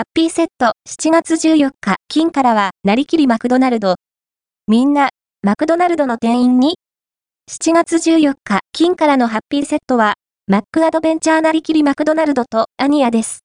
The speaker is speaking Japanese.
ハッピーセット7月14日、金からは、なりきりマクドナルド。みんな、マクドナルドの店員に ?7 月14日、金からのハッピーセットは、マックアドベンチャーなりきりマクドナルドとアニアです。